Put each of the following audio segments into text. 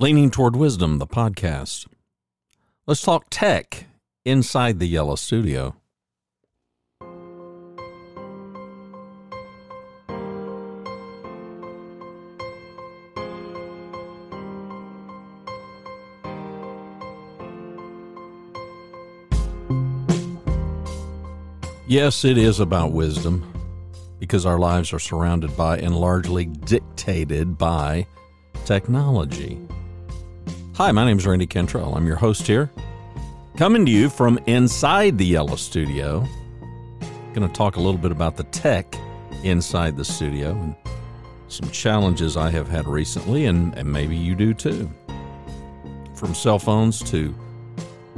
Leaning Toward Wisdom, the podcast. Let's talk tech inside the Yellow Studio. Yes, it is about wisdom because our lives are surrounded by and largely dictated by technology. Hi, my name is Randy Cantrell. I'm your host here, coming to you from inside the Yellow Studio. Going to talk a little bit about the tech inside the studio and some challenges I have had recently, and, and maybe you do too. From cell phones to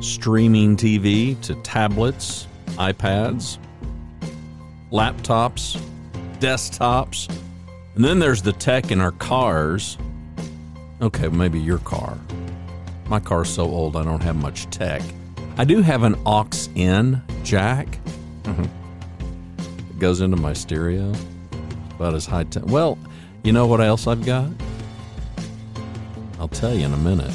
streaming TV to tablets, iPads, laptops, desktops, and then there's the tech in our cars. Okay, maybe your car. My car's so old I don't have much tech. I do have an aux in jack. Mm-hmm. It goes into my stereo. About as high tech. Well, you know what else I've got? I'll tell you in a minute.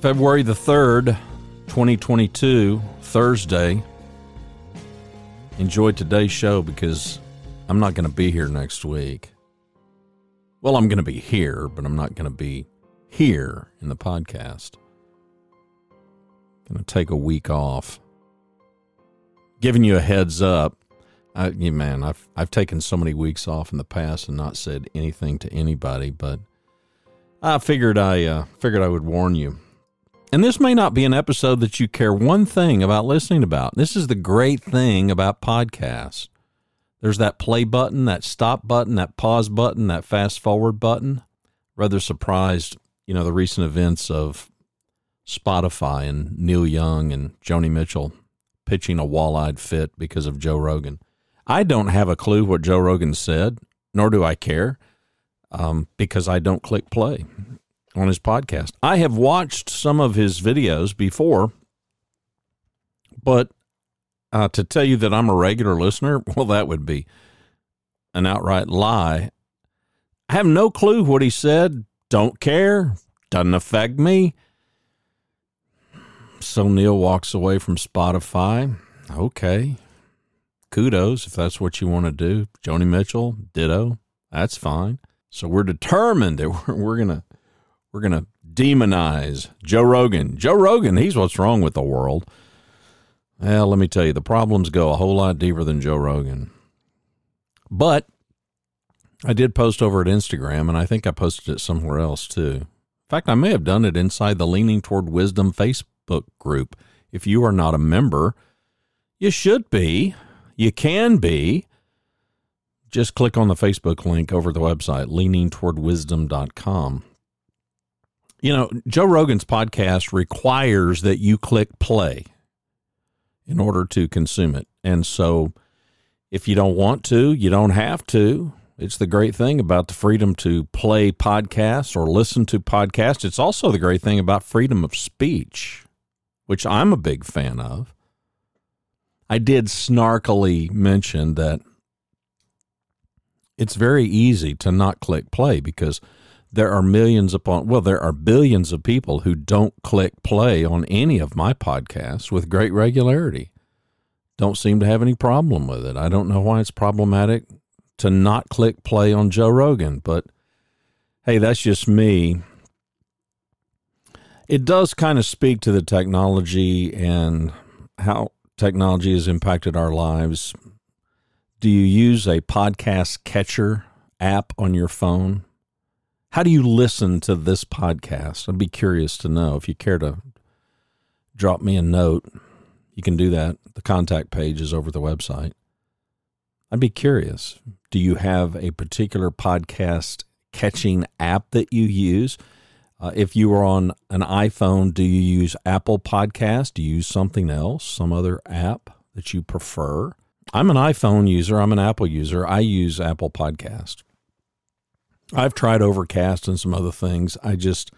February the 3rd, 2022, Thursday. Enjoy today's show because I'm not going to be here next week. Well, I'm going to be here, but I'm not going to be here in the podcast. Going to take a week off. Giving you a heads up. I, man, I've I've taken so many weeks off in the past and not said anything to anybody, but I figured I uh, figured I would warn you. And this may not be an episode that you care one thing about listening about. This is the great thing about podcasts. There's that play button, that stop button, that pause button, that fast forward button. Rather surprised, you know, the recent events of Spotify and Neil Young and Joni Mitchell pitching a wall-eyed fit because of Joe Rogan. I don't have a clue what Joe Rogan said, nor do I care, um, because I don't click play on his podcast. I have watched some of his videos before, but uh, to tell you that I'm a regular listener, well, that would be an outright lie. I have no clue what he said. Don't care. Doesn't affect me. So Neil walks away from Spotify. Okay. Kudos if that's what you want to do. Joni Mitchell, ditto. That's fine. So we're determined that we're, we're going to we're going to demonize Joe Rogan. Joe Rogan, he's what's wrong with the world. Well, let me tell you, the problems go a whole lot deeper than Joe Rogan. But I did post over at Instagram, and I think I posted it somewhere else too. In fact, I may have done it inside the Leaning Toward Wisdom Facebook group. If you are not a member, you should be. You can be. Just click on the Facebook link over the website, leaningtowardwisdom.com. You know, Joe Rogan's podcast requires that you click play in order to consume it. And so if you don't want to, you don't have to. It's the great thing about the freedom to play podcasts or listen to podcasts. It's also the great thing about freedom of speech, which I'm a big fan of. I did snarkily mention that it's very easy to not click play because – there are millions upon well there are billions of people who don't click play on any of my podcasts with great regularity. Don't seem to have any problem with it. I don't know why it's problematic to not click play on joe rogan but hey that's just me. It does kind of speak to the technology and how technology has impacted our lives. Do you use a podcast catcher app on your phone how do you listen to this podcast? I'd be curious to know if you care to drop me a note. You can do that. The contact page is over the website. I'd be curious. Do you have a particular podcast catching app that you use? Uh, if you are on an iPhone, do you use Apple Podcast? Do you use something else, some other app that you prefer? I'm an iPhone user. I'm an Apple user. I use Apple Podcast. I've tried Overcast and some other things. I just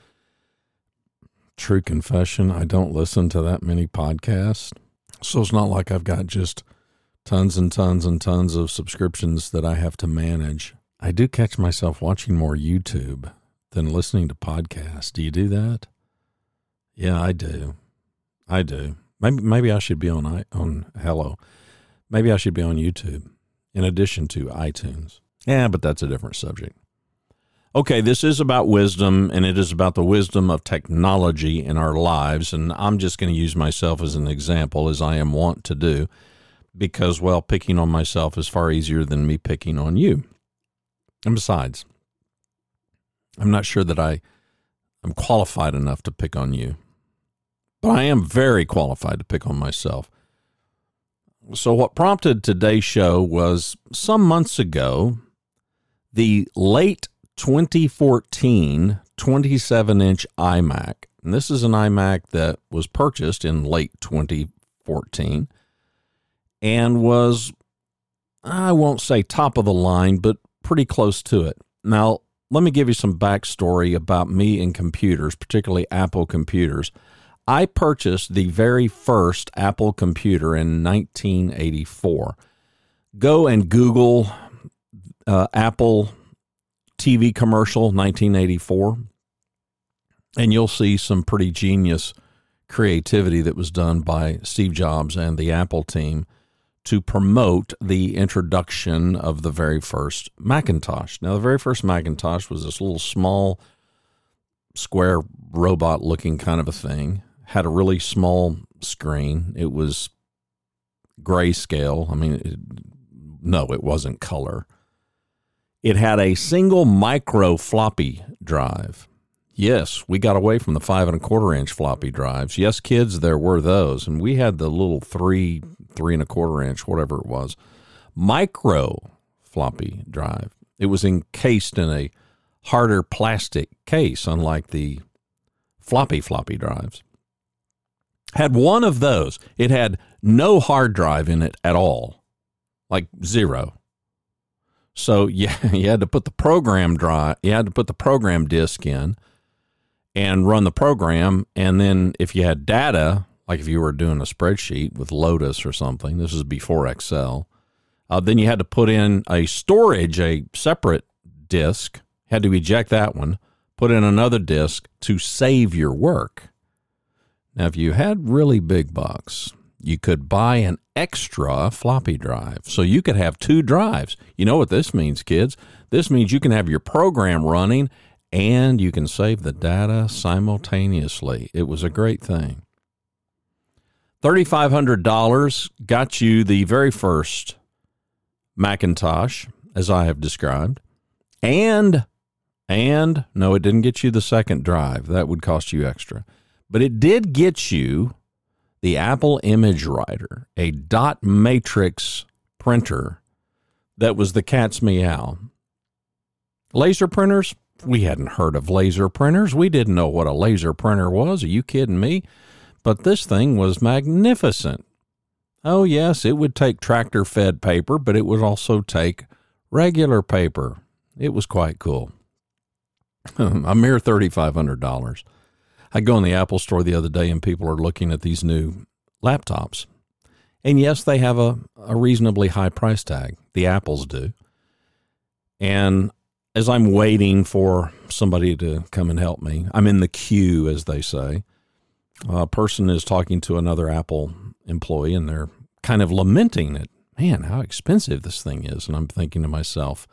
true confession. I don't listen to that many podcasts. So it's not like I've got just tons and tons and tons of subscriptions that I have to manage. I do catch myself watching more YouTube than listening to podcasts. Do you do that? Yeah, I do. I do. Maybe maybe I should be on on Hello. Maybe I should be on YouTube in addition to iTunes. Yeah, but that's a different subject. Okay, this is about wisdom, and it is about the wisdom of technology in our lives. And I'm just going to use myself as an example, as I am wont to do, because, well, picking on myself is far easier than me picking on you. And besides, I'm not sure that I am qualified enough to pick on you, but I am very qualified to pick on myself. So, what prompted today's show was some months ago, the late 2014 27 inch iMac. And this is an iMac that was purchased in late 2014 and was, I won't say top of the line, but pretty close to it. Now, let me give you some backstory about me and computers, particularly Apple computers. I purchased the very first Apple computer in 1984. Go and Google uh, Apple TV commercial 1984 and you'll see some pretty genius creativity that was done by Steve Jobs and the Apple team to promote the introduction of the very first Macintosh. Now, the very first Macintosh was this little small, square robot looking kind of a thing, had a really small screen. It was grayscale. I mean, it, no, it wasn't color. It had a single micro floppy drive. Yes, we got away from the five and a quarter inch floppy drives. Yes, kids, there were those. And we had the little three, three and a quarter inch, whatever it was, micro floppy drive. It was encased in a harder plastic case, unlike the floppy floppy drives. Had one of those. It had no hard drive in it at all, like zero. So you, you had to put the program drive, you had to put the program disk in and run the program. And then if you had data, like if you were doing a spreadsheet with Lotus or something, this is before Excel, uh, then you had to put in a storage, a separate disk, had to eject that one, put in another disk to save your work. Now, if you had really big bucks, you could buy an extra floppy drive. So you could have two drives. You know what this means, kids? This means you can have your program running and you can save the data simultaneously. It was a great thing. $3,500 got you the very first Macintosh, as I have described. And, and, no, it didn't get you the second drive. That would cost you extra. But it did get you the Apple Image Writer, a dot matrix printer that was the cat's meow. Laser printers? We hadn't heard of laser printers. We didn't know what a laser printer was. Are you kidding me? But this thing was magnificent. Oh, yes, it would take tractor fed paper, but it would also take regular paper. It was quite cool. a mere $3,500. I go in the Apple store the other day and people are looking at these new laptops. And yes, they have a, a reasonably high price tag. The Apples do. And as I'm waiting for somebody to come and help me, I'm in the queue, as they say. A person is talking to another Apple employee and they're kind of lamenting it. Man, how expensive this thing is. And I'm thinking to myself,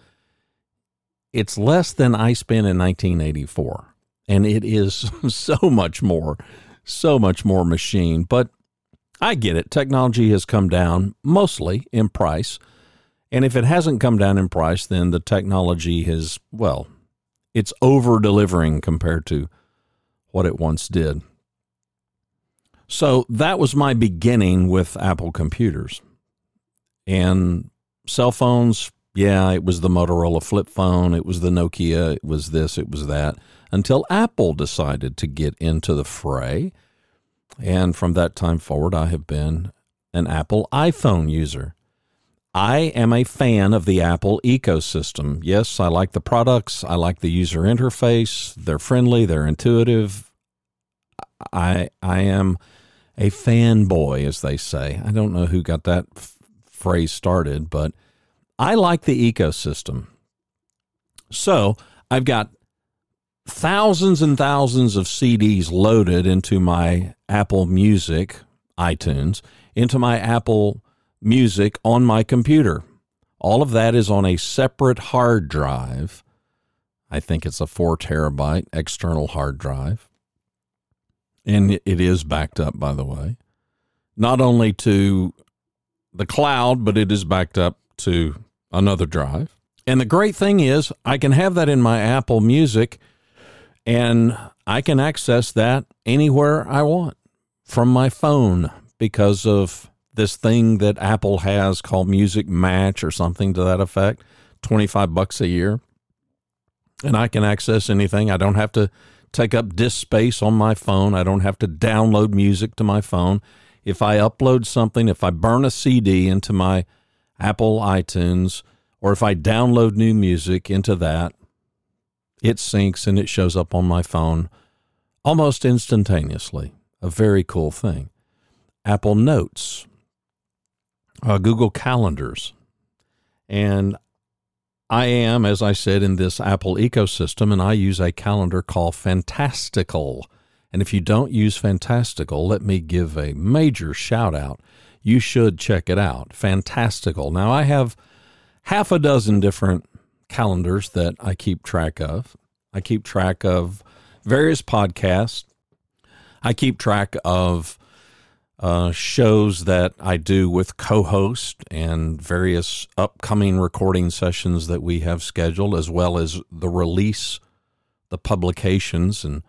it's less than I spent in 1984 and it is so much more, so much more machine. But I get it. Technology has come down mostly in price. And if it hasn't come down in price, then the technology has, well, it's over delivering compared to what it once did. So that was my beginning with Apple computers. And cell phones, yeah, it was the Motorola flip phone, it was the Nokia, it was this, it was that until Apple decided to get into the fray. And from that time forward, I have been an Apple iPhone user. I am a fan of the Apple ecosystem. Yes, I like the products, I like the user interface. They're friendly, they're intuitive. I I am a fanboy, as they say. I don't know who got that f- phrase started, but I like the ecosystem. So I've got thousands and thousands of CDs loaded into my Apple Music, iTunes, into my Apple Music on my computer. All of that is on a separate hard drive. I think it's a four terabyte external hard drive. And it is backed up, by the way, not only to the cloud, but it is backed up to another drive. And the great thing is, I can have that in my Apple Music and I can access that anywhere I want from my phone because of this thing that Apple has called Music Match or something to that effect, 25 bucks a year. And I can access anything. I don't have to take up disk space on my phone. I don't have to download music to my phone. If I upload something, if I burn a CD into my Apple iTunes, or if I download new music into that, it syncs and it shows up on my phone almost instantaneously. A very cool thing. Apple Notes, uh, Google Calendars. And I am, as I said, in this Apple ecosystem, and I use a calendar called Fantastical. And if you don't use Fantastical, let me give a major shout out. You should check it out. Fantastical. Now, I have half a dozen different calendars that I keep track of. I keep track of various podcasts. I keep track of uh, shows that I do with co host and various upcoming recording sessions that we have scheduled, as well as the release, the publications, and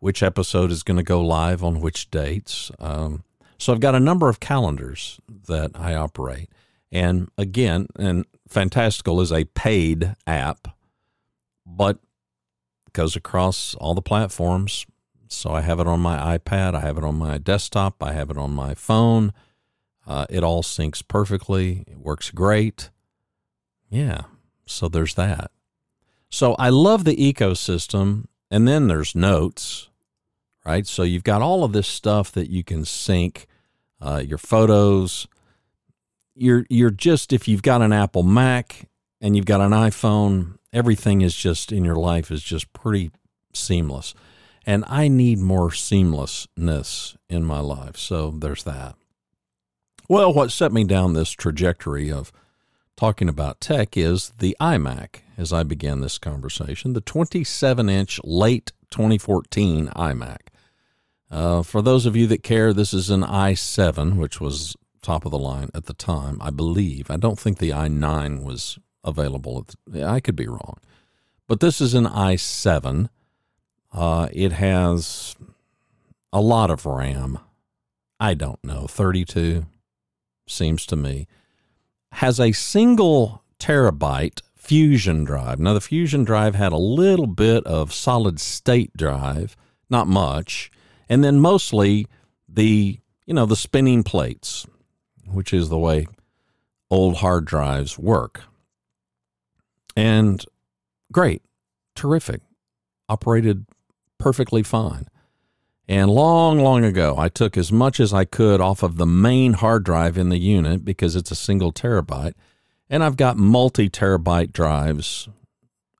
which episode is going to go live on which dates. Um, so I've got a number of calendars that I operate. And again, and Fantastical is a paid app, but goes across all the platforms so I have it on my iPad, I have it on my desktop, I have it on my phone. Uh, it all syncs perfectly. It works great. Yeah, so there's that. So I love the ecosystem. And then there's notes, right? So you've got all of this stuff that you can sync uh, your photos. You're you're just if you've got an Apple Mac and you've got an iPhone, everything is just in your life is just pretty seamless. And I need more seamlessness in my life. So there's that. Well, what set me down this trajectory of talking about tech is the iMac as I began this conversation, the 27 inch late 2014 iMac. Uh, for those of you that care, this is an i7, which was top of the line at the time, I believe. I don't think the i9 was available. The, I could be wrong. But this is an i7. Uh, it has a lot of RAM. I don't know, 32 seems to me. Has a single terabyte Fusion drive. Now, the Fusion drive had a little bit of solid state drive, not much, and then mostly the you know the spinning plates, which is the way old hard drives work. And great, terrific, operated perfectly fine. And long, long ago, I took as much as I could off of the main hard drive in the unit because it's a single terabyte. And I've got multi terabyte drives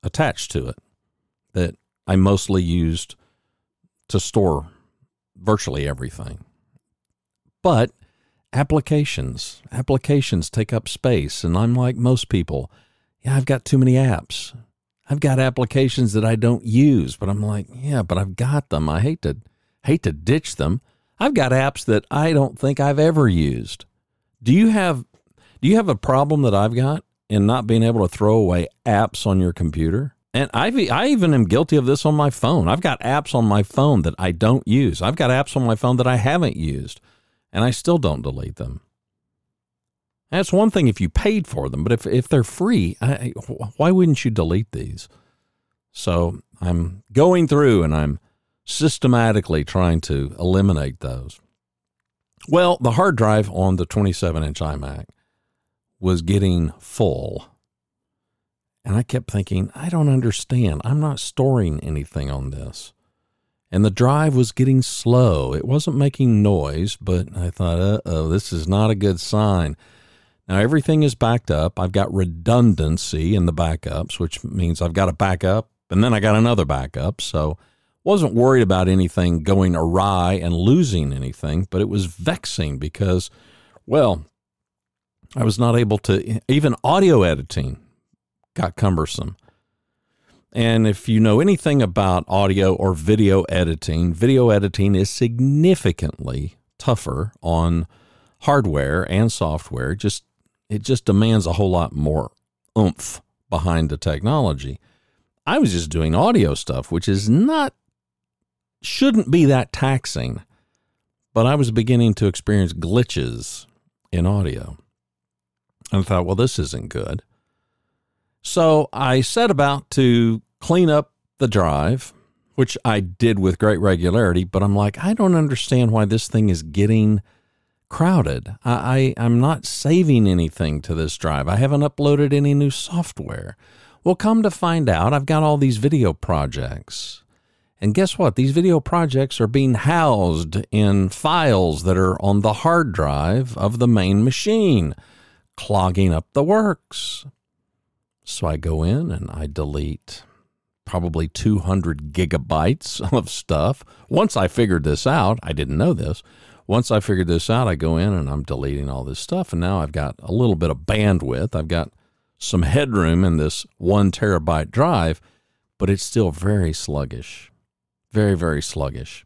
attached to it that I mostly used to store virtually everything. But applications, applications take up space. And I'm like most people, yeah, I've got too many apps. I've got applications that I don't use, but I'm like, yeah, but I've got them. I hate to hate to ditch them. I've got apps that I don't think I've ever used. Do you have do you have a problem that I've got in not being able to throw away apps on your computer? And I I even am guilty of this on my phone. I've got apps on my phone that I don't use. I've got apps on my phone that I haven't used, and I still don't delete them. That's one thing if you paid for them, but if, if they're free, I, why wouldn't you delete these? So I'm going through and I'm systematically trying to eliminate those. Well, the hard drive on the 27 inch iMac was getting full. And I kept thinking, I don't understand. I'm not storing anything on this. And the drive was getting slow. It wasn't making noise, but I thought, uh oh, this is not a good sign. Now everything is backed up. I've got redundancy in the backups, which means I've got a backup and then I got another backup. So wasn't worried about anything going awry and losing anything, but it was vexing because, well, I was not able to even audio editing got cumbersome. And if you know anything about audio or video editing, video editing is significantly tougher on hardware and software. Just it just demands a whole lot more oomph behind the technology. I was just doing audio stuff, which is not shouldn't be that taxing, but I was beginning to experience glitches in audio. And I thought, well, this isn't good. So I set about to clean up the drive, which I did with great regularity, but I'm like, I don't understand why this thing is getting crowded. I, I, am not saving anything to this drive. I haven't uploaded any new software. Well, come to find out, I've got all these video projects. And guess what? These video projects are being housed in files that are on the hard drive of the main machine, clogging up the works. So I go in and I delete probably 200 gigabytes of stuff. Once I figured this out, I didn't know this. Once I figured this out, I go in and I'm deleting all this stuff. And now I've got a little bit of bandwidth. I've got some headroom in this one terabyte drive, but it's still very sluggish. Very, very sluggish.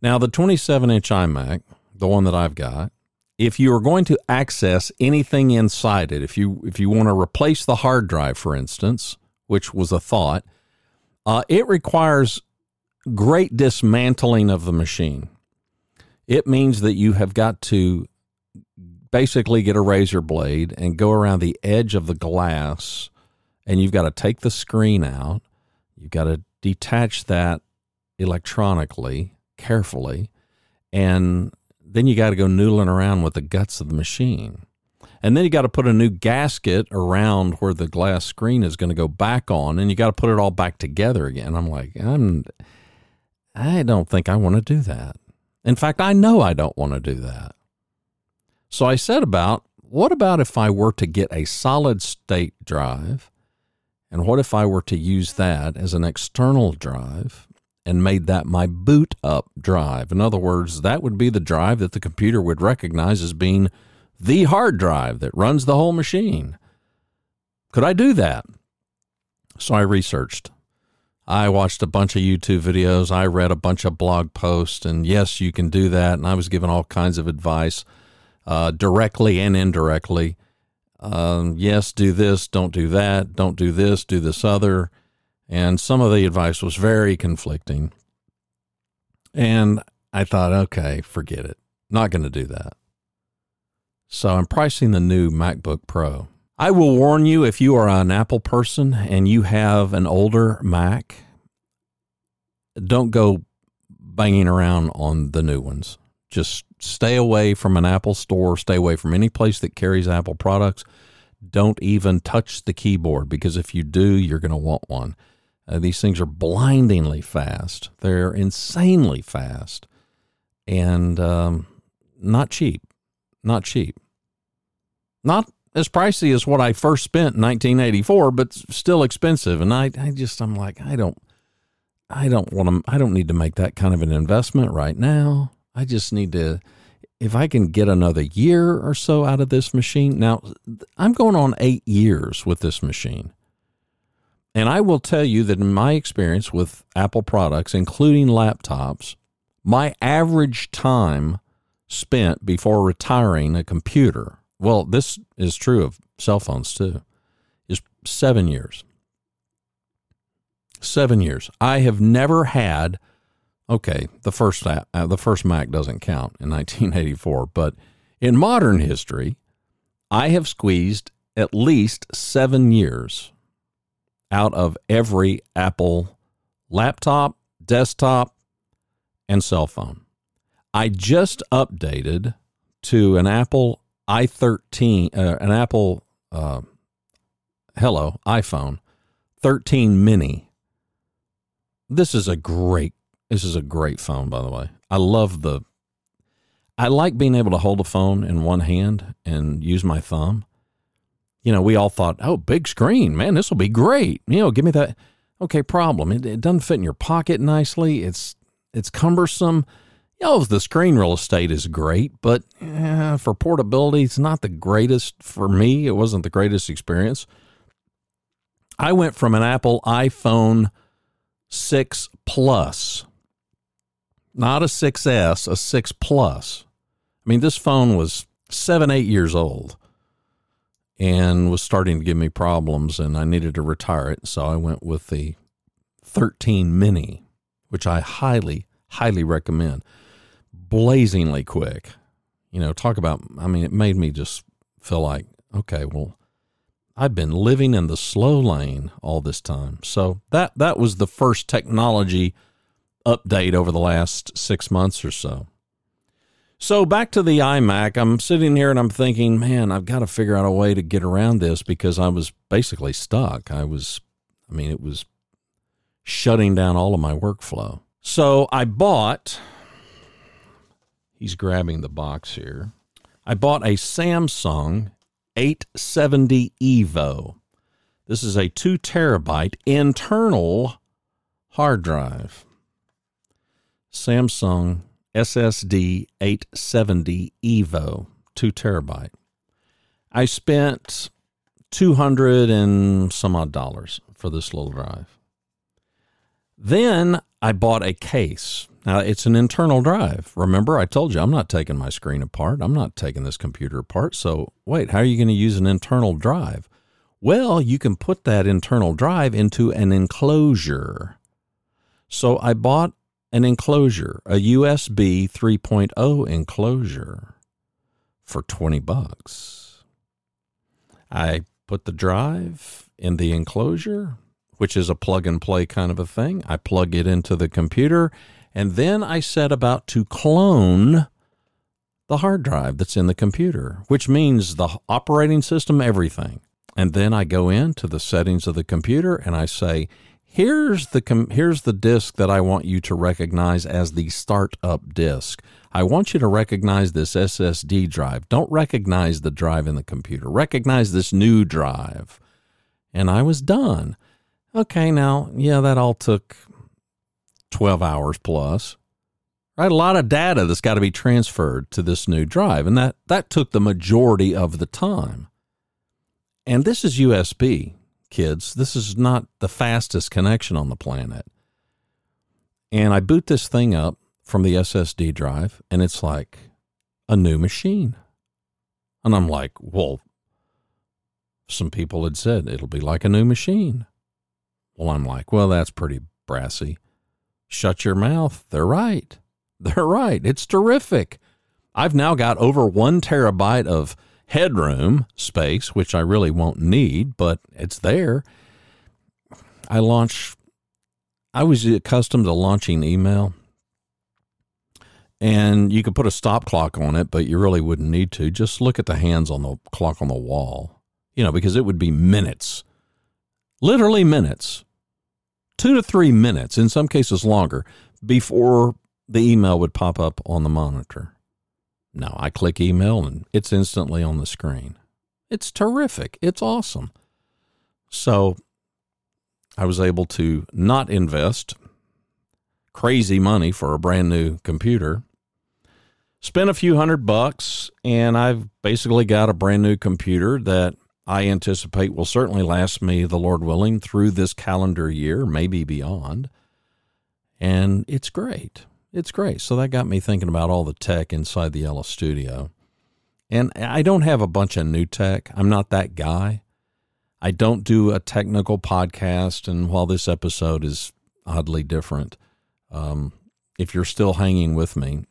Now, the 27 inch iMac, the one that I've got, if you are going to access anything inside it, if you if you want to replace the hard drive, for instance, which was a thought, uh, it requires great dismantling of the machine. It means that you have got to basically get a razor blade and go around the edge of the glass, and you've got to take the screen out. You've got to detach that electronically, carefully, and then you got to go noodling around with the guts of the machine. And then you got to put a new gasket around where the glass screen is going to go back on, and you got to put it all back together again. I'm like, I'm, I don't think I want to do that. In fact, I know I don't want to do that. So I said about what about if I were to get a solid state drive? And what if I were to use that as an external drive and made that my boot up drive? In other words, that would be the drive that the computer would recognize as being the hard drive that runs the whole machine. Could I do that? So I researched. I watched a bunch of YouTube videos. I read a bunch of blog posts, and yes, you can do that. And I was given all kinds of advice, uh, directly and indirectly. Um, yes, do this, don't do that, don't do this, do this other. And some of the advice was very conflicting. And I thought, okay, forget it. Not going to do that. So I'm pricing the new MacBook Pro. I will warn you if you are an Apple person and you have an older Mac, don't go banging around on the new ones. Just stay away from an Apple store, stay away from any place that carries Apple products. Don't even touch the keyboard because if you do, you're going to want one. Uh, these things are blindingly fast, they're insanely fast, and um, not cheap. Not cheap. Not as pricey as what I first spent in 1984, but still expensive. And I, I just, I'm like, I don't, I don't want to, I don't need to make that kind of an investment right now. I just need to, if I can get another year or so out of this machine. Now, I'm going on eight years with this machine. And I will tell you that in my experience with Apple products, including laptops, my average time spent before retiring a computer well, this is true of cell phones too, is seven years. Seven years. I have never had, okay, the first, uh, the first Mac doesn't count in 1984, but in modern history, I have squeezed at least seven years out of every Apple laptop, desktop, and cell phone. I just updated to an Apple i13, uh, an Apple, uh, hello, iPhone 13 mini. This is a great This is a great phone, by the way. I love the. I like being able to hold a phone in one hand and use my thumb. You know, we all thought, oh, big screen, man, this will be great. You know, give me that. Okay, problem. It, it doesn't fit in your pocket nicely. It's it's cumbersome. You know, the screen real estate is great, but eh, for portability, it's not the greatest for me. It wasn't the greatest experience. I went from an Apple iPhone 6 Plus, not a 6S, a 6 Plus. I mean, this phone was seven, eight years old and was starting to give me problems, and I needed to retire it. So I went with the 13 Mini, which I highly, highly recommend. Blazingly quick. You know, talk about, I mean, it made me just feel like, okay, well, I've been living in the slow lane all this time. So that that was the first technology update over the last 6 months or so. So back to the iMac, I'm sitting here and I'm thinking, man, I've got to figure out a way to get around this because I was basically stuck. I was I mean, it was shutting down all of my workflow. So I bought He's grabbing the box here. I bought a Samsung 870 Evo. This is a two terabyte internal hard drive. Samsung SSD 870 Evo, two terabyte. I spent 200 and some odd dollars for this little drive. Then I bought a case. Now, it's an internal drive. Remember, I told you I'm not taking my screen apart. I'm not taking this computer apart. So, wait, how are you going to use an internal drive? Well, you can put that internal drive into an enclosure. So, I bought an enclosure, a USB 3.0 enclosure for 20 bucks. I put the drive in the enclosure, which is a plug and play kind of a thing. I plug it into the computer and then I set about to clone the hard drive that's in the computer, which means the operating system, everything. And then I go into the settings of the computer and I say, here's the com- here's the disk that I want you to recognize as the startup disk. I want you to recognize this SSD drive. Don't recognize the drive in the computer. Recognize this new drive. And I was done. Okay, now, yeah, that all took 12 hours plus. Right, a lot of data that's got to be transferred to this new drive, and that that took the majority of the time. And this is USB, kids. This is not the fastest connection on the planet. And I boot this thing up from the SSD drive, and it's like a new machine. And I'm like, well, some people had said it'll be like a new machine. Well, I'm like, well, that's pretty brassy. Shut your mouth. They're right. They're right. It's terrific. I've now got over one terabyte of headroom space, which I really won't need, but it's there. I launch, I was accustomed to launching email, and you could put a stop clock on it, but you really wouldn't need to. Just look at the hands on the clock on the wall, you know, because it would be minutes, literally minutes two to three minutes, in some cases longer, before the email would pop up on the monitor. Now I click email and it's instantly on the screen. It's terrific. It's awesome. So I was able to not invest crazy money for a brand new computer. Spent a few hundred bucks, and I've basically got a brand new computer that I anticipate will certainly last me, the Lord willing, through this calendar year, maybe beyond. And it's great. It's great. So that got me thinking about all the tech inside the Yellow Studio. And I don't have a bunch of new tech. I'm not that guy. I don't do a technical podcast. And while this episode is oddly different, um, if you're still hanging with me,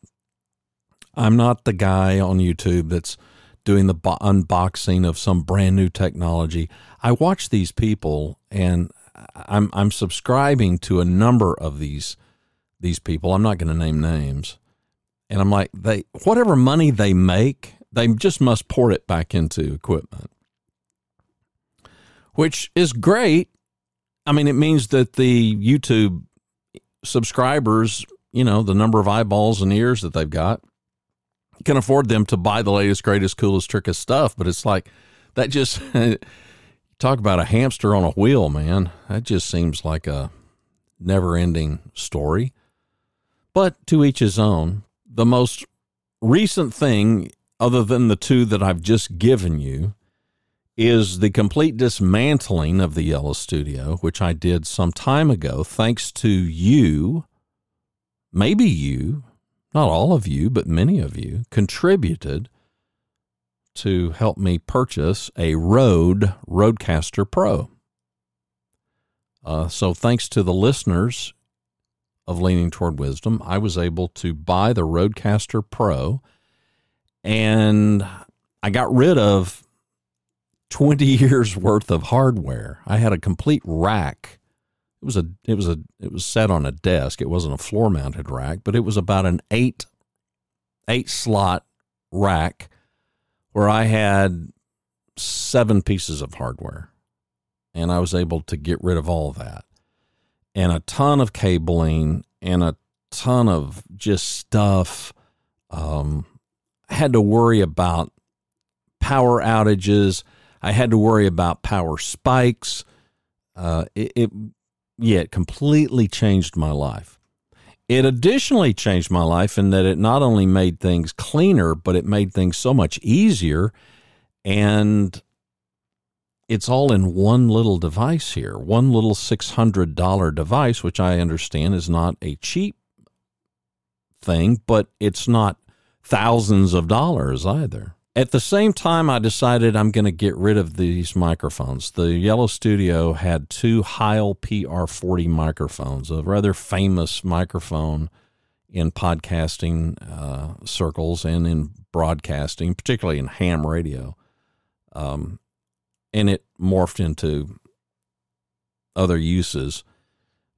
I'm not the guy on YouTube that's doing the bo- unboxing of some brand new technology. I watch these people and I'm I'm subscribing to a number of these these people. I'm not going to name names. And I'm like they whatever money they make, they just must pour it back into equipment. Which is great. I mean, it means that the YouTube subscribers, you know, the number of eyeballs and ears that they've got, can afford them to buy the latest, greatest, coolest, trickest stuff. But it's like that just talk about a hamster on a wheel, man. That just seems like a never ending story. But to each his own. The most recent thing, other than the two that I've just given you, is the complete dismantling of the Yellow Studio, which I did some time ago, thanks to you, maybe you, not all of you, but many of you, contributed to help me purchase a Rode Rodecaster Pro. Uh, so, thanks to the listeners of Leaning Toward Wisdom, I was able to buy the Rodecaster Pro and I got rid of 20 years worth of hardware. I had a complete rack. It was a it was a it was set on a desk. It wasn't a floor mounted rack, but it was about an 8 8 slot rack where I had seven pieces of hardware and I was able to get rid of all of that and a ton of cabling and a ton of just stuff. Um, I had to worry about power outages. I had to worry about power spikes. Uh, it, it, yeah, it completely changed my life. It additionally changed my life in that it not only made things cleaner, but it made things so much easier. And it's all in one little device here, one little $600 device, which I understand is not a cheap thing, but it's not thousands of dollars either. At the same time, I decided I'm going to get rid of these microphones. The Yellow Studio had two Heil PR40 microphones, a rather famous microphone in podcasting uh, circles and in broadcasting, particularly in ham radio. Um, and it morphed into other uses.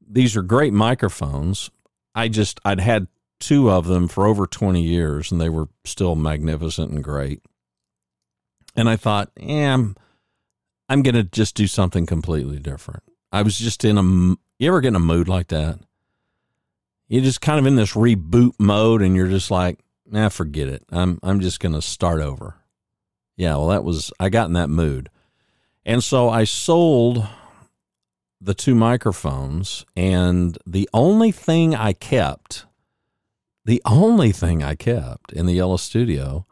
These are great microphones. I just I'd had two of them for over 20 years and they were still magnificent and great. And I thought, eh, I'm, I'm going to just do something completely different. I was just in a, you ever get in a mood like that? You're just kind of in this reboot mode and you're just like, nah, forget it. I'm, I'm just going to start over. Yeah, well, that was, I got in that mood. And so I sold the two microphones, and the only thing I kept, the only thing I kept in the Yellow Studio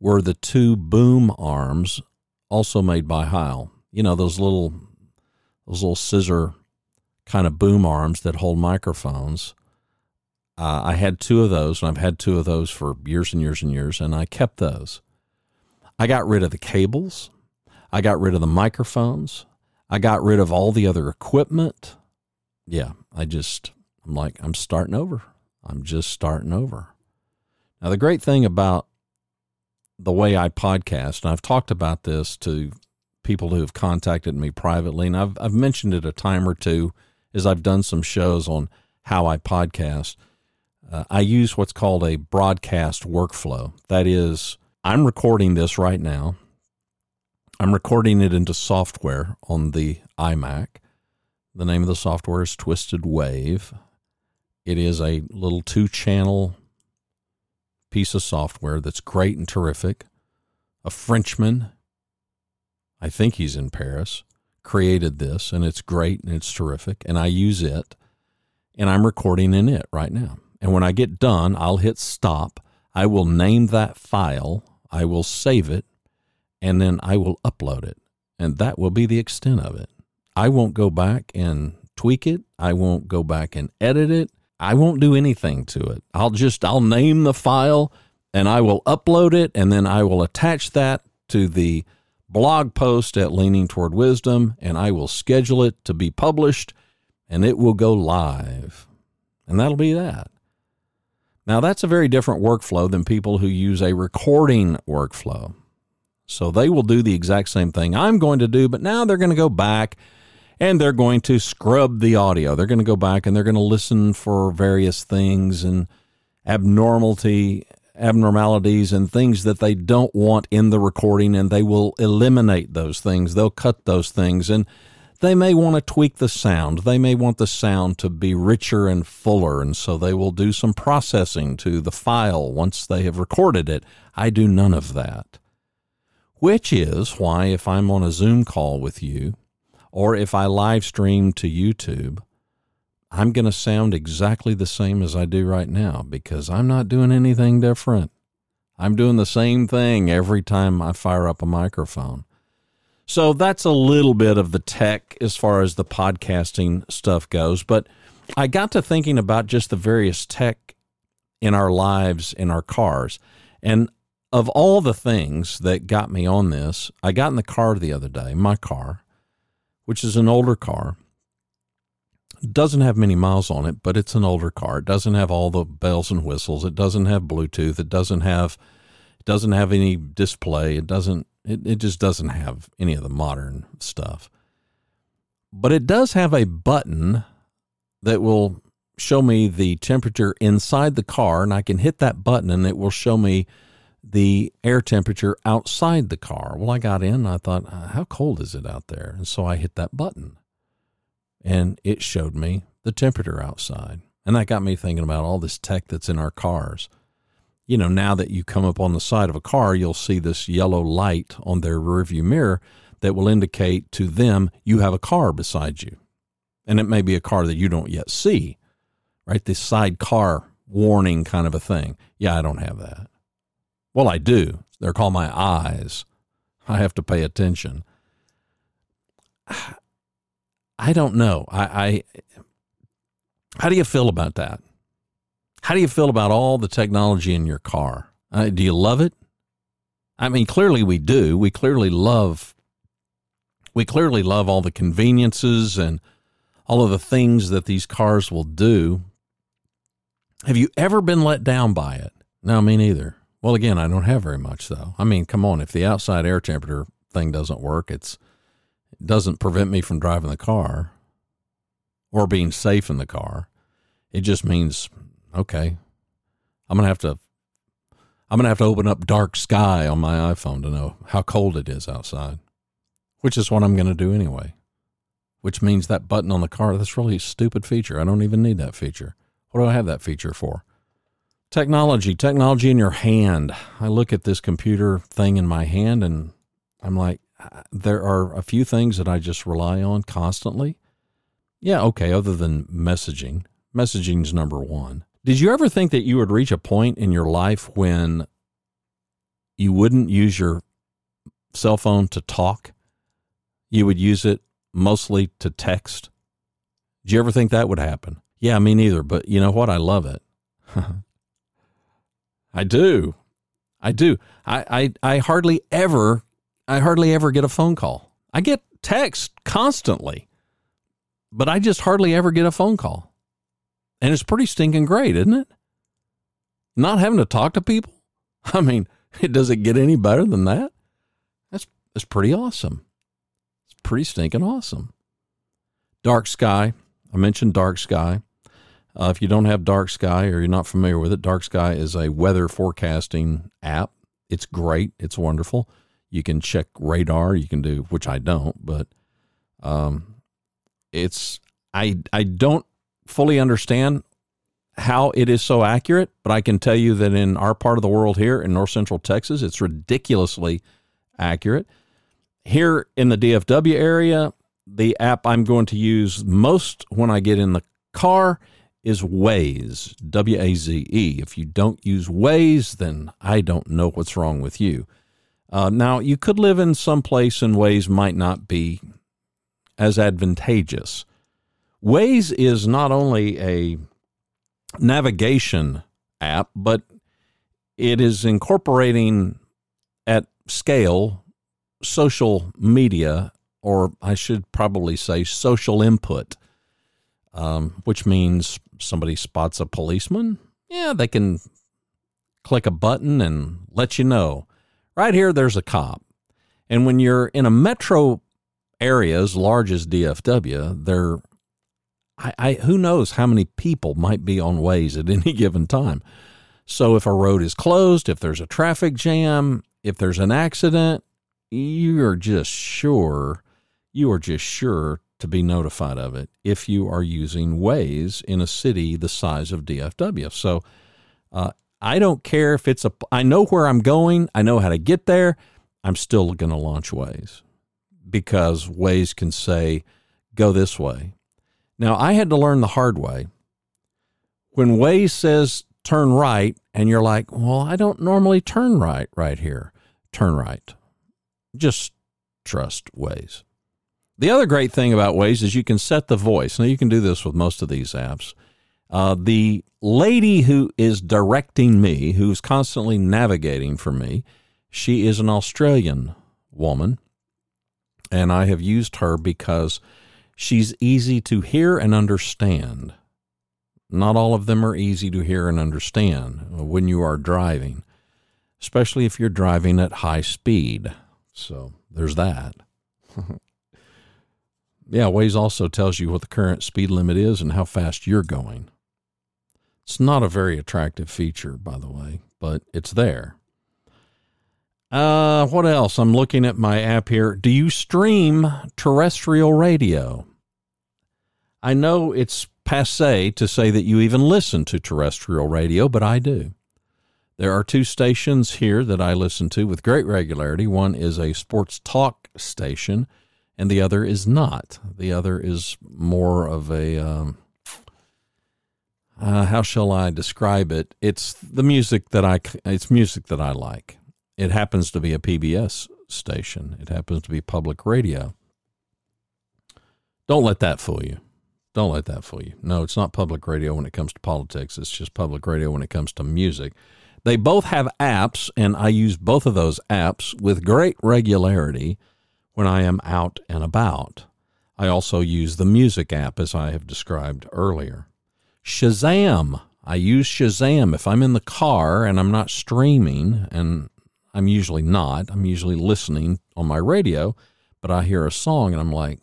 were the two boom arms, also made by Heil. You know those little, those little scissor kind of boom arms that hold microphones. Uh, I had two of those, and I've had two of those for years and years and years, and I kept those. I got rid of the cables. I got rid of the microphones. I got rid of all the other equipment. Yeah, I just, I'm like, I'm starting over. I'm just starting over. Now, the great thing about the way I podcast, and I've talked about this to people who have contacted me privately, and I've, I've mentioned it a time or two as I've done some shows on how I podcast. Uh, I use what's called a broadcast workflow. That is, I'm recording this right now. I'm recording it into software on the iMac. The name of the software is TwistedWave. It is a little two channel piece of software that's great and terrific. A Frenchman, I think he's in Paris, created this, and it's great and it's terrific. And I use it, and I'm recording in it right now. And when I get done, I'll hit stop. I will name that file, I will save it, and then I will upload it. And that will be the extent of it. I won't go back and tweak it. I won't go back and edit it. I won't do anything to it. I'll just I'll name the file and I will upload it and then I will attach that to the blog post at Leaning Toward Wisdom and I will schedule it to be published and it will go live. And that'll be that. Now, that's a very different workflow than people who use a recording workflow. So they will do the exact same thing I'm going to do, but now they're going to go back and they're going to scrub the audio. They're going to go back and they're going to listen for various things and abnormality abnormalities and things that they don't want in the recording and they will eliminate those things. They'll cut those things and they may want to tweak the sound. They may want the sound to be richer and fuller, and so they will do some processing to the file once they have recorded it. I do none of that. Which is why, if I'm on a Zoom call with you, or if I live stream to YouTube, I'm going to sound exactly the same as I do right now because I'm not doing anything different. I'm doing the same thing every time I fire up a microphone. So that's a little bit of the tech as far as the podcasting stuff goes. But I got to thinking about just the various tech in our lives, in our cars. And of all the things that got me on this, I got in the car the other day, my car, which is an older car. doesn't have many miles on it, but it's an older car. It doesn't have all the bells and whistles. It doesn't have Bluetooth. It doesn't have it doesn't have any display. It doesn't it, it just doesn't have any of the modern stuff. But it does have a button that will show me the temperature inside the car, and I can hit that button and it will show me the air temperature outside the car. Well, I got in, I thought, uh, how cold is it out there? And so I hit that button and it showed me the temperature outside. And that got me thinking about all this tech that's in our cars you know, now that you come up on the side of a car, you'll see this yellow light on their rearview mirror that will indicate to them you have a car beside you. And it may be a car that you don't yet see, right? This side car warning kind of a thing. Yeah, I don't have that. Well, I do. They're called my eyes. I have to pay attention. I don't know. I, I how do you feel about that? How do you feel about all the technology in your car? Uh, do you love it? I mean, clearly we do. We clearly love. We clearly love all the conveniences and all of the things that these cars will do. Have you ever been let down by it? No, me neither. Well, again, I don't have very much though. I mean, come on, if the outside air temperature thing doesn't work, it's it doesn't prevent me from driving the car or being safe in the car. It just means okay, I'm gonna have to I'm gonna have to open up dark sky on my iPhone to know how cold it is outside, which is what I'm gonna do anyway. Which means that button on the car that's really a stupid feature. I don't even need that feature. What do I have that feature for? Technology, technology in your hand. I look at this computer thing in my hand and I'm like, uh, there are a few things that I just rely on constantly. Yeah, okay, other than messaging. Messaging's number one. Did you ever think that you would reach a point in your life when you wouldn't use your cell phone to talk? You would use it mostly to text? Did you ever think that would happen? Yeah, me neither. But you know what? I love it. I do. I do. I, I, I hardly ever, I hardly ever get a phone call. I get text constantly, but I just hardly ever get a phone call. And it's pretty stinking great, isn't it? Not having to talk to people. I mean, does it get any better than that? That's that's pretty awesome. It's pretty stinking awesome. Dark Sky. I mentioned Dark Sky. Uh, if you don't have Dark Sky or you're not familiar with it, Dark Sky is a weather forecasting app. It's great. It's wonderful. You can check radar. You can do, which I don't, but um, it's I I don't fully understand how it is so accurate, but I can tell you that in our part of the world here in north central Texas, it's ridiculously accurate. Here in the DFW area, the app I'm going to use most when I get in the car is Waze, W A Z E. If you don't use Waze, then I don't know what's wrong with you. Uh, now, you could live in some place and Waze might not be as advantageous. Waze is not only a navigation app, but it is incorporating at scale social media, or I should probably say social input, um, which means somebody spots a policeman. Yeah, they can click a button and let you know. Right here, there's a cop. And when you're in a metro area as large as DFW, there I, I who knows how many people might be on Waze at any given time. So if a road is closed, if there's a traffic jam, if there's an accident, you are just sure, you are just sure to be notified of it if you are using Waze in a city the size of DFW. So uh, I don't care if it's a, I know where I'm going, I know how to get there. I'm still going to launch Waze because Waze can say, go this way. Now, I had to learn the hard way. When Waze says turn right, and you're like, well, I don't normally turn right right here, turn right. Just trust Waze. The other great thing about Waze is you can set the voice. Now, you can do this with most of these apps. Uh, the lady who is directing me, who's constantly navigating for me, she is an Australian woman. And I have used her because she's easy to hear and understand. Not all of them are easy to hear and understand when you are driving, especially if you're driving at high speed. So there's that. yeah, Waze also tells you what the current speed limit is and how fast you're going. It's not a very attractive feature, by the way, but it's there. Uh, what else? I'm looking at my app here. Do you stream terrestrial radio? I know it's passe to say that you even listen to terrestrial radio, but I do. There are two stations here that I listen to with great regularity. One is a sports talk station, and the other is not. The other is more of a um, uh, how shall I describe it? It's the music that I it's music that I like. It happens to be a PBS station. It happens to be public radio. Don't let that fool you. Don't let that fool you. No, it's not public radio when it comes to politics. It's just public radio when it comes to music. They both have apps, and I use both of those apps with great regularity when I am out and about. I also use the music app, as I have described earlier. Shazam. I use Shazam if I'm in the car and I'm not streaming, and I'm usually not. I'm usually listening on my radio, but I hear a song and I'm like,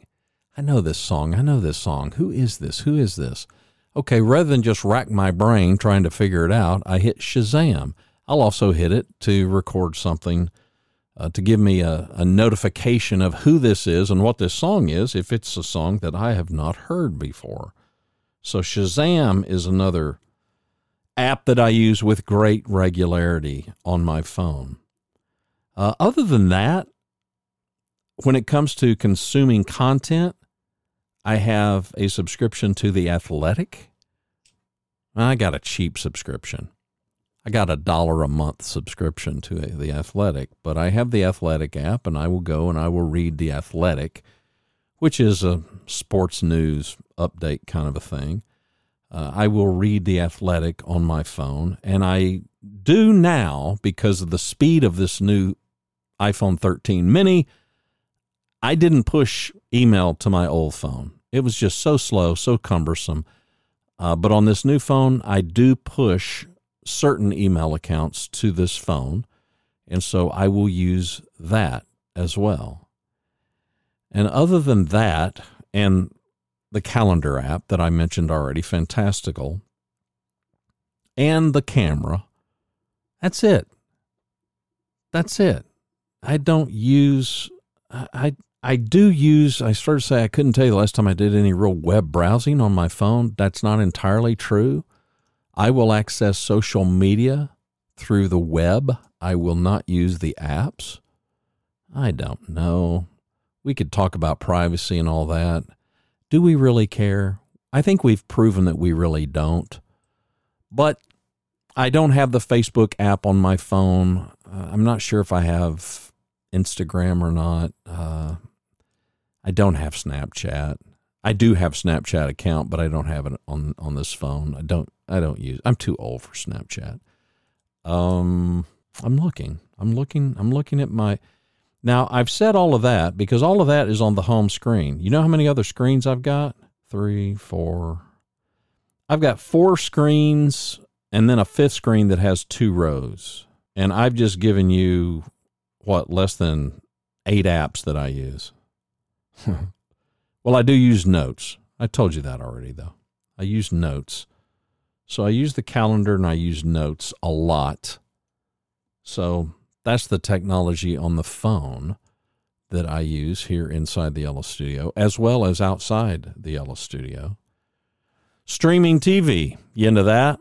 I know this song. I know this song. Who is this? Who is this? Okay, rather than just rack my brain trying to figure it out, I hit Shazam. I'll also hit it to record something uh, to give me a, a notification of who this is and what this song is if it's a song that I have not heard before. So Shazam is another app that I use with great regularity on my phone. Uh, other than that, when it comes to consuming content, I have a subscription to The Athletic. I got a cheap subscription. I got a dollar a month subscription to The Athletic, but I have the Athletic app and I will go and I will read The Athletic which is a sports news update kind of a thing. Uh, I will read The Athletic on my phone, and I do now because of the speed of this new iPhone 13 mini. I didn't push email to my old phone. It was just so slow, so cumbersome. Uh, but on this new phone, I do push certain email accounts to this phone. And so I will use that as well. And other than that, and the calendar app that I mentioned already, fantastical, and the camera, that's it. That's it. I don't use, I, I do use, I started to say I couldn't tell you the last time I did any real web browsing on my phone. That's not entirely true. I will access social media through the web. I will not use the apps. I don't know we could talk about privacy and all that. Do we really care? I think we've proven that we really don't. But I don't have the Facebook app on my phone. Uh, I'm not sure if I have Instagram or not. Uh, I don't have Snapchat. I do have Snapchat account, but I don't have it on on this phone. I don't I don't use. I'm too old for Snapchat. Um, I'm looking. I'm looking. I'm looking at my now, I've said all of that because all of that is on the home screen. You know how many other screens I've got? Three, four. I've got four screens and then a fifth screen that has two rows. And I've just given you, what, less than eight apps that I use. well, I do use notes. I told you that already, though. I use notes. So I use the calendar and I use notes a lot. So that's the technology on the phone. that I use here inside the Yellow Studio, as well as outside the Yellow Studio. Streaming TV, you into that?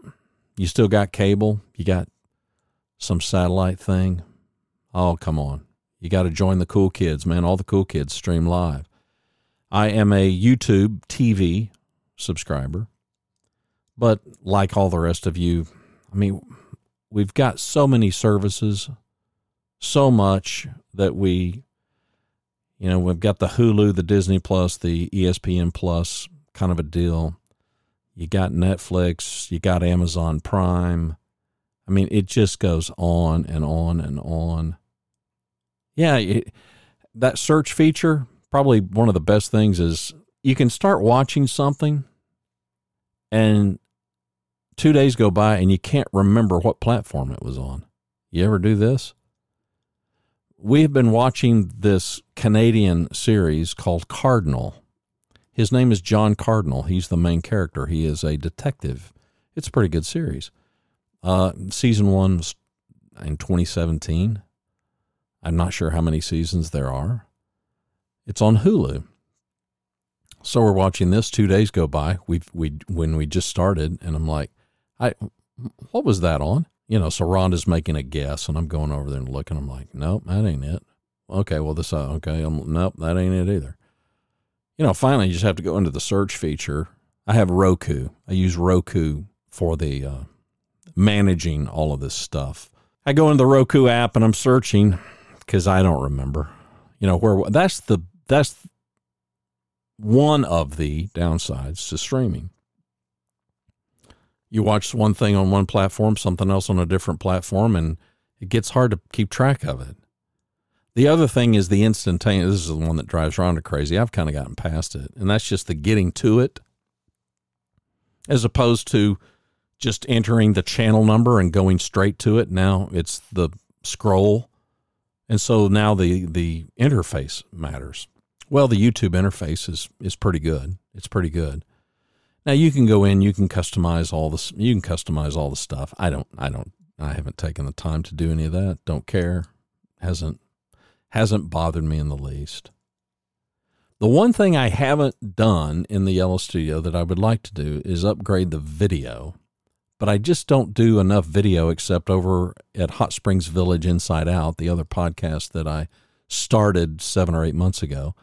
You still got cable? You got some satellite thing? Oh, come on. You got to join the cool kids, man. All the cool kids stream live. I am a YouTube TV subscriber, but like all the rest of you, I mean, we've got so many services, so much that we, you know, we've got the Hulu, the Disney Plus, the ESPN Plus kind of a deal. You got Netflix, you got Amazon Prime. I mean, it just goes on and on and on. Yeah, it, that search feature, probably one of the best things is you can start watching something and two days go by and you can't remember what platform it was on. You ever do this? We have been watching this Canadian series called Cardinal. His name is John Cardinal. He's the main character. He is a detective. It's a pretty good series. Uh, season one was in 2017. I'm not sure how many seasons there are. It's on Hulu. So we're watching this. Two days go by. We we when we just started, and I'm like, I what was that on? You know, so Rhonda's making a guess, and I'm going over there and looking. I'm like, nope, that ain't it. Okay, well this uh, okay, I'm, nope, that ain't it either. You know, finally, you just have to go into the search feature. I have Roku. I use Roku for the uh, managing all of this stuff. I go into the Roku app and I'm searching because I don't remember. You know where that's the that's one of the downsides to streaming you watch one thing on one platform, something else on a different platform, and it gets hard to keep track of it. The other thing is the instantaneous. This is the one that drives Rhonda crazy. I've kind of gotten past it, and that's just the getting to it, as opposed to just entering the channel number and going straight to it. Now it's the scroll, and so now the the interface matters. Well, the YouTube interface is is pretty good. It's pretty good. Now you can go in, you can customize all this, you can customize all the stuff. I don't, I don't, I haven't taken the time to do any of that. Don't care. Hasn't, hasn't bothered me in the least. The one thing I haven't done in the Yellow Studio that I would like to do is upgrade the video, but I just don't do enough video except over at Hot Springs Village Inside Out, the other podcast that I started seven or eight months ago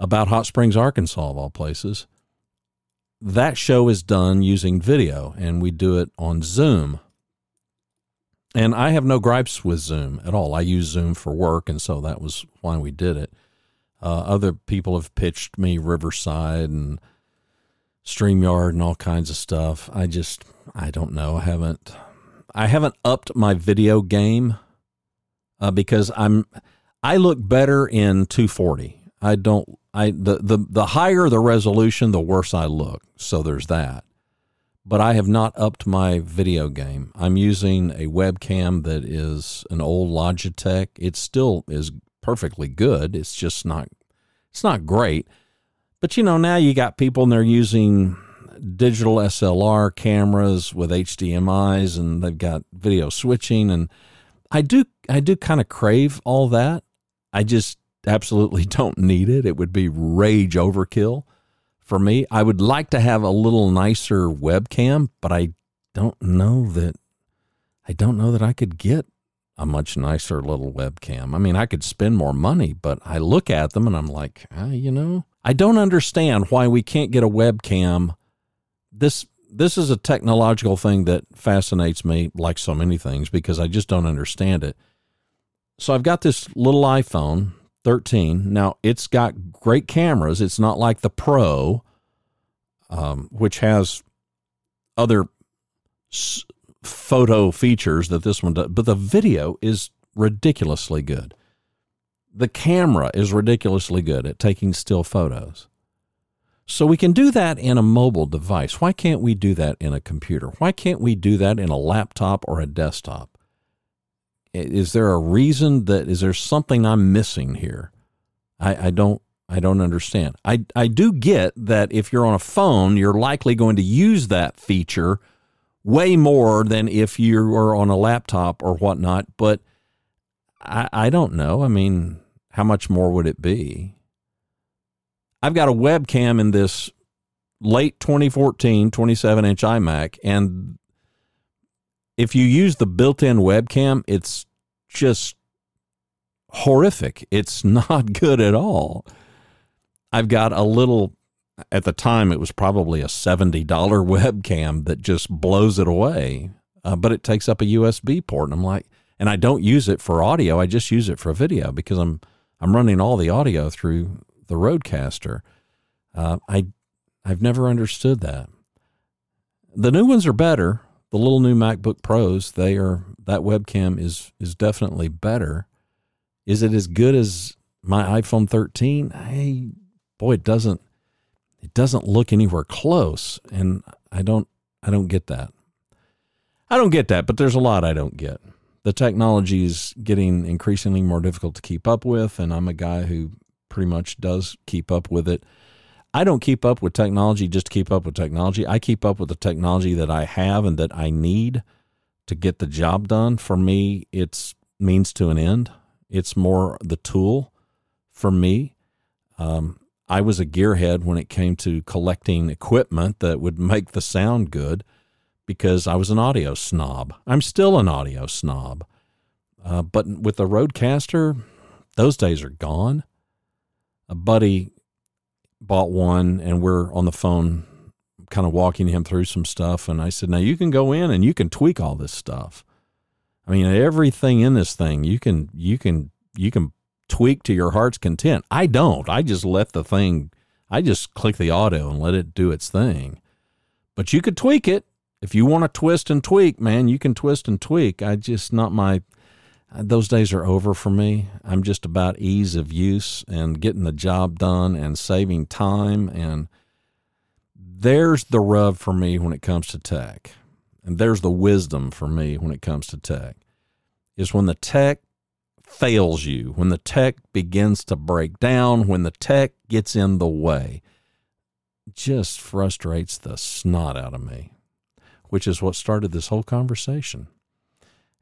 about Hot Springs, Arkansas, of all places that show is done using video, and we do it on Zoom. And I have no gripes with Zoom at all. I use Zoom for work, and so that was why we did it. Uh, other people have pitched me Riverside and StreamYard and all kinds of stuff. I just, I don't know. I haven't, I haven't upped my video game uh, because I'm, I look better in 240. I don't I the, the the higher the resolution, the worse I look. So there's that. But I have not upped my video game. I'm using a webcam that is an old Logitech. It still is perfectly good. It's just not it's not great. But you know, now you got people and they're using digital SLR cameras with HDMI's and they've got video switching and I do I do kind of crave all that. I just absolutely don't need it. It would be rage overkill for me. I would like to have a little nicer webcam, but I don't know that I don't know that I could get a much nicer little webcam. I mean, I could spend more money, but I look at them and I'm like, ah, you know, I don't understand why we can't get a webcam. This this is a technological thing that fascinates me like so many things because I just don't understand it. So I've got this little iPhone 13. Now, it's got great cameras. It's not like the Pro, um, which has other s- photo features that this one does, but the video is ridiculously good. The camera is ridiculously good at taking still photos. So we can do that in a mobile device. Why can't we do that in a computer? Why can't we do that in a laptop or a desktop? Is there a reason that is there something I'm missing here? I, I don't I don't understand. I I do get that if you're on a phone, you're likely going to use that feature way more than if you are on a laptop or whatnot. But I, I don't know. I mean, how much more would it be? I've got a webcam in this late 2014 27 inch iMac, and if you use the built in webcam, it's just horrific. It's not good at all. I've got a little, at the time, it was probably a $70 webcam that just blows it away, uh, but it takes up a USB port. And I'm like, and I don't use it for audio. I just use it for video because I'm I'm running all the audio through the Rodecaster. Uh, I I've never understood that. The new ones are better. The little new MacBook Pros, they are that webcam is is definitely better. Is it as good as my iPhone 13? Hey, boy, it doesn't it doesn't look anywhere close, and I don't I don't get that. I don't get that, but there's a lot I don't get the technology is getting increasingly more difficult to keep up with, and I'm a guy who pretty much does keep up with it. I don't keep up with technology just to keep up with technology. I keep up with the technology that I have and that I need to get the job done. For me, it's means to an end. It's more the tool for me. Um, I was a gearhead when it came to collecting equipment that would make the sound good because I was an audio snob. I'm still an audio snob. Uh, but with the Rodecaster, those days are gone. A buddy bought one, and we're on the phone, kind of walking him through some stuff. And I said, Now you can go in and you can tweak all this stuff. I mean, everything in this thing, you can, you can, you can tweak to your heart's content. I don't. I just let the thing, I just click the auto and let it do its thing. But you could tweak it if you want to twist and tweak, man, you can twist and tweak. I just not my those days are over for me. I'm just about ease of use and getting the job done and saving time and there's the rub for me when it comes to tech. And there's the wisdom for me when it comes to tech. Is when the tech fails you, when the tech begins to break down, when the tech gets in the way. Just frustrates the snot out of me which is what started this whole conversation.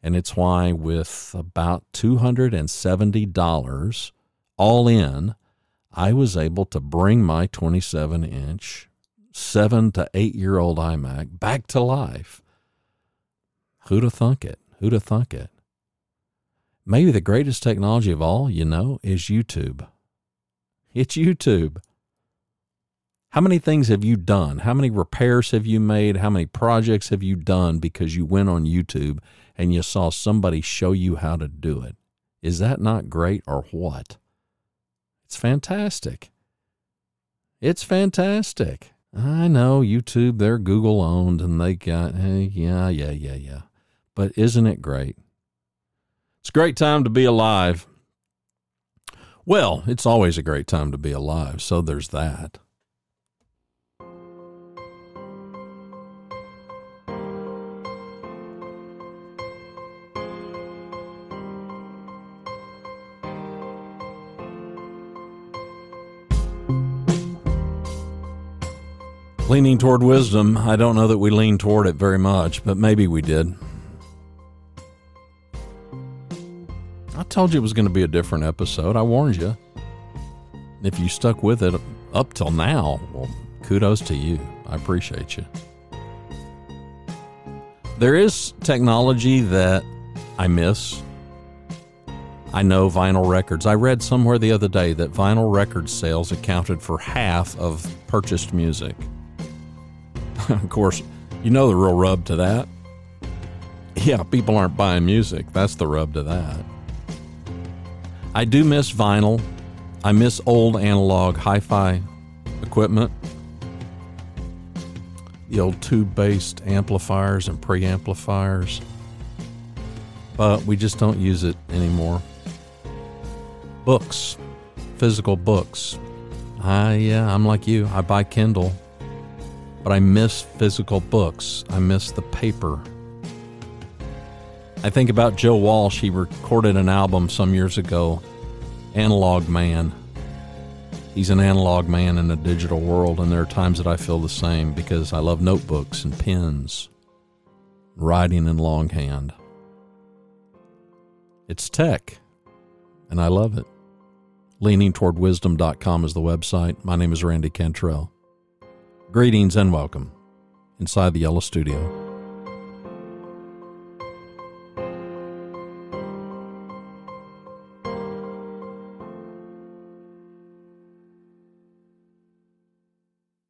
And it's why, with about $270 all in, I was able to bring my 27 inch, seven to eight year old iMac back to life. Who'd have thunk it? Who'd have thunk it? Maybe the greatest technology of all, you know, is YouTube. It's YouTube. How many things have you done? How many repairs have you made? How many projects have you done because you went on YouTube and you saw somebody show you how to do it? Is that not great or what? It's fantastic. It's fantastic. I know YouTube, they're Google owned and they got, hey, yeah, yeah, yeah, yeah. But isn't it great? It's a great time to be alive. Well, it's always a great time to be alive, so there's that. Leaning toward wisdom, I don't know that we lean toward it very much, but maybe we did. I told you it was going to be a different episode. I warned you. If you stuck with it up till now, well, kudos to you. I appreciate you. There is technology that I miss. I know vinyl records. I read somewhere the other day that vinyl record sales accounted for half of purchased music. of course, you know the real rub to that. Yeah, people aren't buying music. That's the rub to that. I do miss vinyl. I miss old analog hi fi equipment. The old tube based amplifiers and preamplifiers. But we just don't use it anymore. Books, physical books. I, yeah, I'm like you. I buy Kindle but I miss physical books. I miss the paper. I think about Joe Walsh. He recorded an album some years ago, Analog Man. He's an analog man in a digital world, and there are times that I feel the same because I love notebooks and pens, writing in longhand. It's tech, and I love it. leaningtowardwisdom.com is the website. My name is Randy Cantrell. Greetings and welcome inside the Yellow Studio.